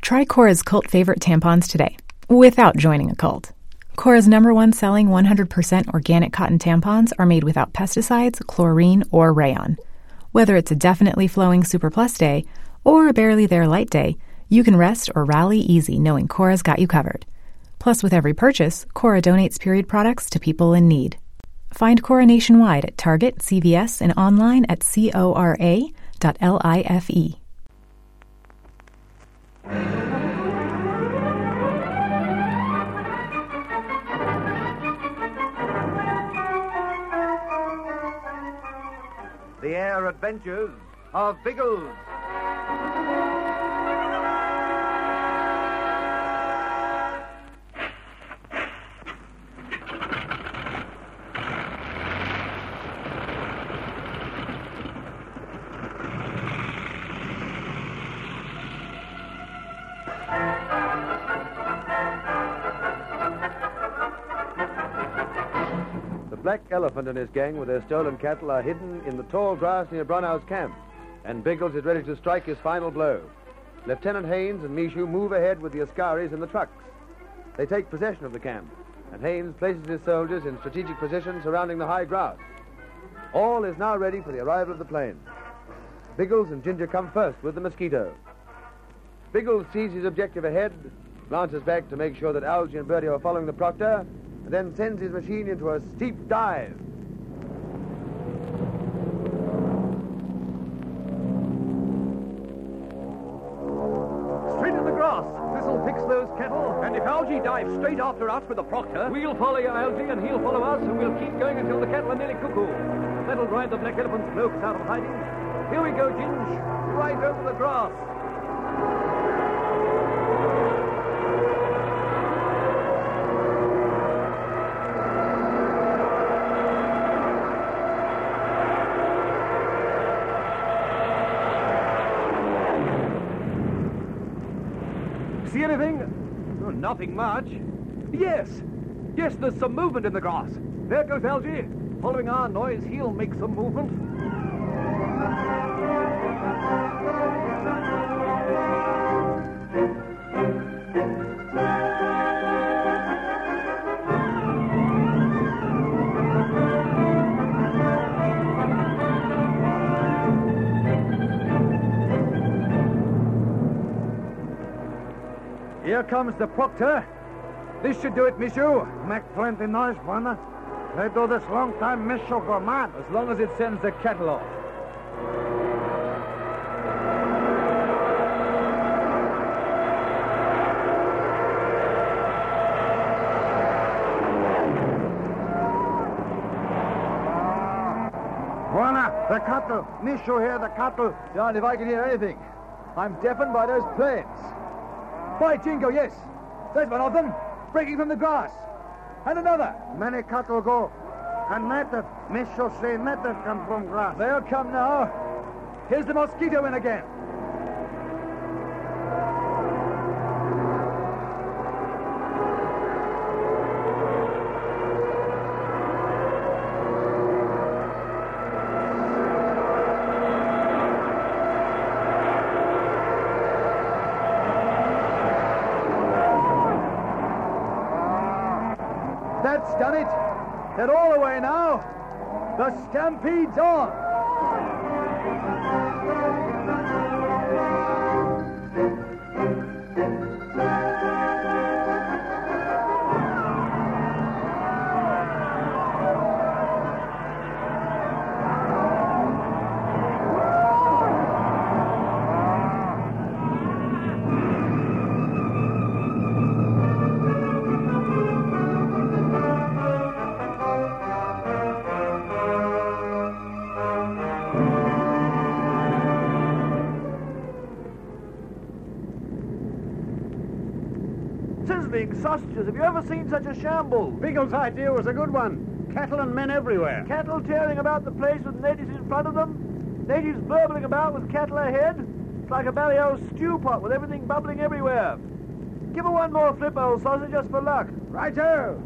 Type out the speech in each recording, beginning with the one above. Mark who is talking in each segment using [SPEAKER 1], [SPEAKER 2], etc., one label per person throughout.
[SPEAKER 1] Try Cora's cult favorite tampons today without joining a cult. Cora's number one selling 100% organic cotton tampons are made without pesticides, chlorine, or rayon. Whether it's a definitely flowing Super Plus day or a barely there light day, you can rest or rally easy knowing Cora's got you covered. Plus, with every purchase, Cora donates period products to people in need. Find Cora nationwide at Target, CVS, and online at cora.life.
[SPEAKER 2] The Air Adventures of Biggles. Black Elephant and his gang with their stolen cattle are hidden in the tall grass near Brunau's camp, and Biggles is ready to strike his final blow. Lieutenant Haynes and Mishu move ahead with the askaris in the trucks. They take possession of the camp, and Haynes places his soldiers in strategic position surrounding the high grass. All is now ready for the arrival of the plane. Biggles and Ginger come first with the Mosquito. Biggles sees his objective ahead, glances back to make sure that Algy and Bertie are following the Proctor, and then sends his machine into a steep dive.
[SPEAKER 3] Straight in the grass. This'll fix those cattle. And if Algy dives straight after us with the proctor, we'll follow Algy and he'll follow us, and we'll keep going until the cattle are nearly cuckoo. That'll drive the black elephant's blokes out of hiding. Here we go, Ginge. Right over the grass. Anything? Oh, nothing much. Yes. Yes, there's some movement in the grass. There goes Algy. Following our noise, he'll make some movement. Here comes the proctor. This should do it, Mishu.
[SPEAKER 4] Make plenty noise, partner. They do this long time, Miss go mad.
[SPEAKER 3] As long as it sends the cattle off.
[SPEAKER 4] The cattle. Mishu here, the cattle.
[SPEAKER 3] Darned if I can hear anything. I'm deafened by those planes. By Jingo, yes. There's one of them, breaking from the grass. And another.
[SPEAKER 4] Many cattle go. And native, Mishu say native come from grass.
[SPEAKER 3] They'll come now. Here's the mosquito in again. Done it. They're all away now. The stampede's on. Sausages. Have you ever seen such a shambles?
[SPEAKER 4] Biggles' idea was a good one. Cattle and men everywhere.
[SPEAKER 3] Cattle tearing about the place with natives in front of them. Natives burbling about with cattle ahead. It's like a bally old stew pot with everything bubbling everywhere. Give her one more flip, old sausage, just for luck.
[SPEAKER 4] Righto.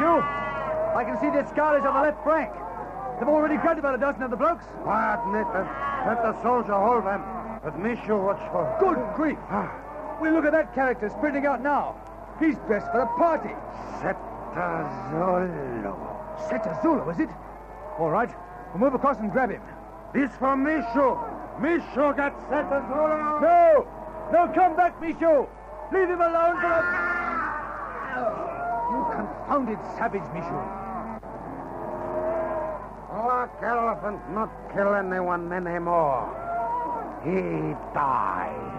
[SPEAKER 3] Michu. I can see the Scarlets on the left flank. They've already grabbed about a dozen of the blokes.
[SPEAKER 4] Quiet, Nathan. Let the soldier hold them. But Michu, watch for.
[SPEAKER 3] Good grief. Ah. Well, look at that character sprinting out now. He's dressed for a party.
[SPEAKER 4] Seta Zulu,
[SPEAKER 3] is it? All right. We'll move across and grab him.
[SPEAKER 4] This for Michu. Michu got Seta Zulu.
[SPEAKER 3] No! No, come back, Michu! Leave him alone for a... Confounded savage, Michu.
[SPEAKER 4] Black elephant not kill anyone anymore. He died.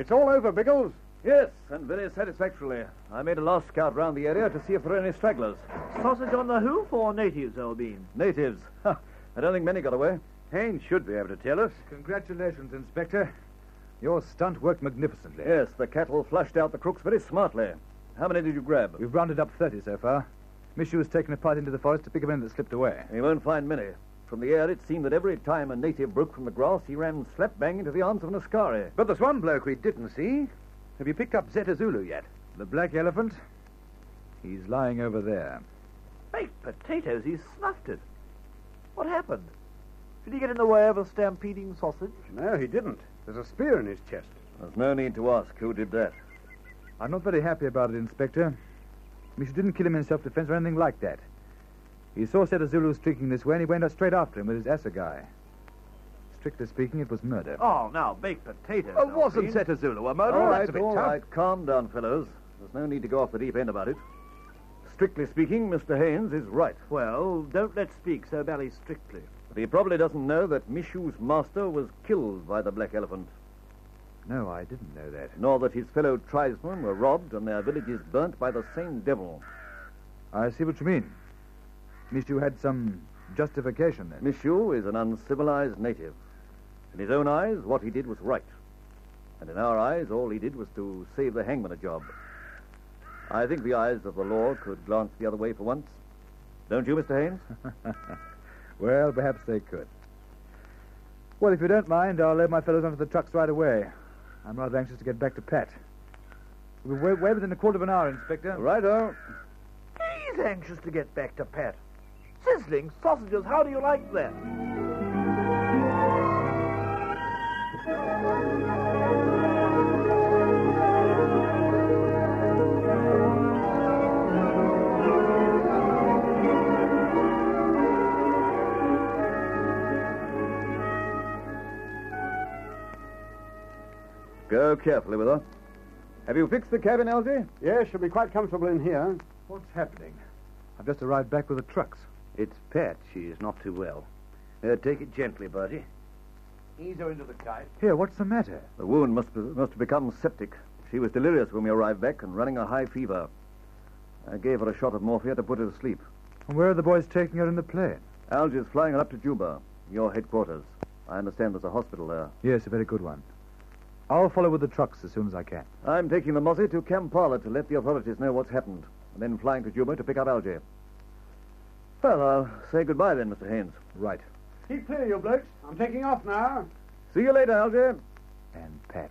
[SPEAKER 2] It's all over, Biggles.
[SPEAKER 3] Yes, and very satisfactorily. I made a last scout round the area to see if there are any stragglers. Sausage on the hoof or natives, Albine? Natives. Ha, I don't think many got away.
[SPEAKER 2] Haynes should be able to tell us.
[SPEAKER 5] Congratulations, Inspector. Your stunt worked magnificently.
[SPEAKER 3] Yes, the cattle flushed out the crooks very smartly. How many did you grab?
[SPEAKER 5] We've rounded up 30 so far. Michu has taken a part into the forest to pick up any that slipped away.
[SPEAKER 3] You won't find many. From the air, it seemed that every time a native broke from the grass, he ran slap bang into the arms of an askari.
[SPEAKER 2] But there's one bloke we didn't see. Have you picked up Zeta Zulu yet?
[SPEAKER 5] The black elephant? He's lying over there.
[SPEAKER 3] Baked potatoes, he snuffed it. What happened? Did he get in the way of a stampeding sausage?
[SPEAKER 2] No, he didn't. There's a spear in his chest.
[SPEAKER 3] There's no need to ask who did that.
[SPEAKER 5] I'm not very happy about it, Inspector. Michu didn't kill him in self-defense or anything like that. He saw Seta Zulu streaking this way, and he went straight after him with his assegai. Strictly speaking, it was murder.
[SPEAKER 3] Oh, now, baked potatoes.
[SPEAKER 2] Oh, wasn't. Zeta Zulu a murderer?
[SPEAKER 3] Oh, all right,
[SPEAKER 2] That's a bit
[SPEAKER 3] all
[SPEAKER 2] tough.
[SPEAKER 3] right. Calm down, fellows. There's no need to go off the deep end about it. Strictly speaking, Mr. Haynes is right.
[SPEAKER 6] Well, don't let's speak so bally strictly.
[SPEAKER 3] But he probably doesn't know that Michu's master was killed by the Black Elephant,
[SPEAKER 5] No, I didn't know that.
[SPEAKER 3] nor that his fellow tribesmen were robbed and their villages burnt by the same devil.
[SPEAKER 5] I see what you mean. Michu had some justification then.
[SPEAKER 3] Michu is an uncivilized native. In his own eyes, what he did was right. And in our eyes, all he did was to save the hangman a job. I think the eyes of the law could glance the other way for once. Don't you, Mr. Haynes?
[SPEAKER 5] well, perhaps they could. Well, if you don't mind, I'll load my fellows onto the trucks right away. I'm rather anxious to get back to Pat. We'll be way, way within a quarter of an hour, Inspector.
[SPEAKER 3] Righto.
[SPEAKER 6] He's anxious to get back to Pat. Sizzling sausages, how do you like that?
[SPEAKER 3] Go carefully with her. Have you fixed the cabin, Elsie?
[SPEAKER 4] Yes, she'll be quite comfortable in here.
[SPEAKER 5] What's happening? I've just arrived back with the trucks.
[SPEAKER 2] It's Pat. She is not too well. Uh, take it gently, Bertie.
[SPEAKER 6] Ease her into the kite.
[SPEAKER 5] Here, what's the matter?
[SPEAKER 3] The wound must, be, must have become septic. She was delirious when we arrived back and running a high fever. I gave her a shot of morphia to put her to sleep.
[SPEAKER 5] And where are the boys taking her in the plane?
[SPEAKER 3] Algy's flying her up to Juba, your headquarters. I understand there's a hospital there.
[SPEAKER 5] Yes, a very good one. I'll follow with the trucks as soon as I can.
[SPEAKER 3] I'm taking the Mozzie to Kampala to let the authorities know what's happened, and then flying to Juba to pick up Algy. Well, I'll say goodbye then, Mr. Haynes.
[SPEAKER 5] Right.
[SPEAKER 4] Keep clear, you blokes. I'm taking off now.
[SPEAKER 3] See you later, Algy.
[SPEAKER 5] And Pat.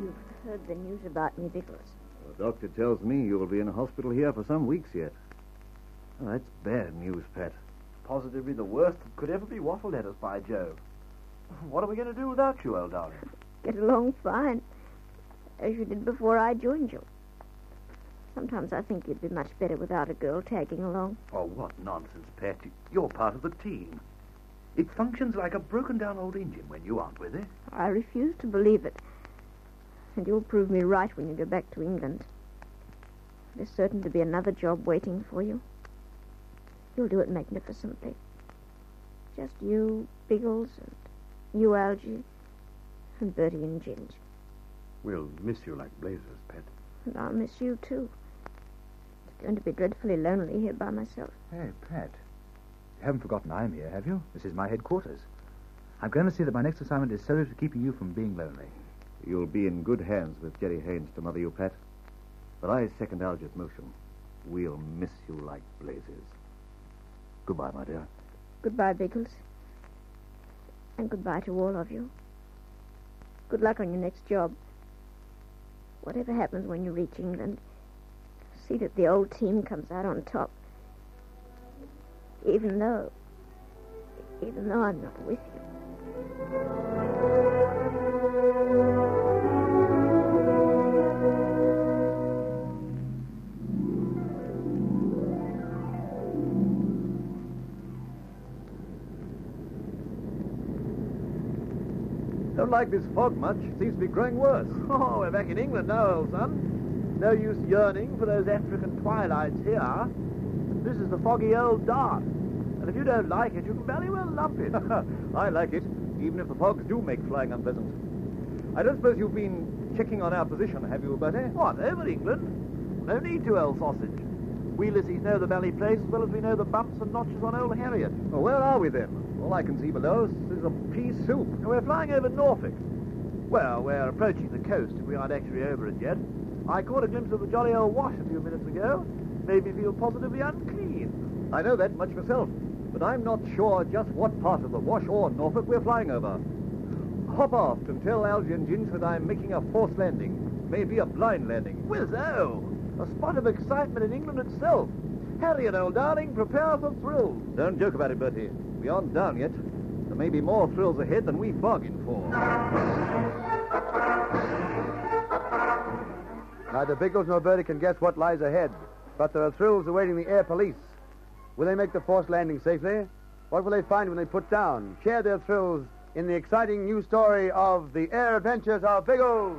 [SPEAKER 7] You've heard the news about me, Biggles.
[SPEAKER 8] The doctor tells me you will be in a hospital here for some weeks yet. Oh, that's bad news, Pat.
[SPEAKER 6] Positively the worst that could ever be waffled at us by Joe. What are we going to do without you, old darling?
[SPEAKER 7] Get along fine, as you did before I joined you. Sometimes I think you'd be much better without a girl tagging along.
[SPEAKER 6] Oh, what nonsense, Pat. You're part of the team. It functions like a broken down old engine when you aren't with it.
[SPEAKER 7] I refuse to believe it. And you'll prove me right when you go back to England. There's certain to be another job waiting for you. You'll do it magnificently. Just you, Biggles, and you, Algy, and Bertie and Ginge.
[SPEAKER 2] We'll miss you like blazes, Pet.
[SPEAKER 7] And I'll miss you, too. It's going to be dreadfully lonely here by myself.
[SPEAKER 5] Hey, Pat. You haven't forgotten I'm here, have you? This is my headquarters. I'm going to see that my next assignment is solely to keeping you from being lonely.
[SPEAKER 8] You'll be in good hands with Jerry Haynes to mother you, Pat. But I second Algy's motion. We'll miss you like blazes. Goodbye, my dear.
[SPEAKER 7] Goodbye, Biggles. And goodbye to all of you. Good luck on your next job. Whatever happens when you reach England, see that the old team comes out on top. Even though, even though I'm not with you.
[SPEAKER 3] Like this fog much. Seems to be growing worse.
[SPEAKER 6] Oh, we're back in England now, old son. No use yearning for those African twilights here. This is the foggy old dark. And if you don't like it, you can very well lump it.
[SPEAKER 3] I like it, even if the fogs do make flying unpleasant. I don't suppose you've been checking on our position, have you, Bertie?
[SPEAKER 6] What, over England? No need to, old sausage. We lissies know the valley place as well as we know the bumps and notches on old Harriet.
[SPEAKER 3] Well, where are we then? All I can see below is a pea soup.
[SPEAKER 6] We're flying over Norfolk. Well, we're approaching the coast, if we aren't actually over it yet. I caught a glimpse of the jolly old wash a few minutes ago. Made me feel positively unclean.
[SPEAKER 3] I know that much myself, but I'm not sure just what part of the Wash or Norfolk we're flying over. Hop aft and tell Algy and that I'm making a forced landing. Maybe a blind landing.
[SPEAKER 6] Whizzo! A spot of excitement in England itself. Harriet, old darling, prepare for thrills.
[SPEAKER 3] Don't joke about it, Bertie. We aren't down yet. There may be more thrills ahead than we bargained for.
[SPEAKER 2] Neither Biggles nor Bertie can guess what lies ahead, but there are thrills awaiting the air police. Will they make the forced landing safely? What will they find when they put down? Share their thrills in the exciting new story of the air adventures of Biggles.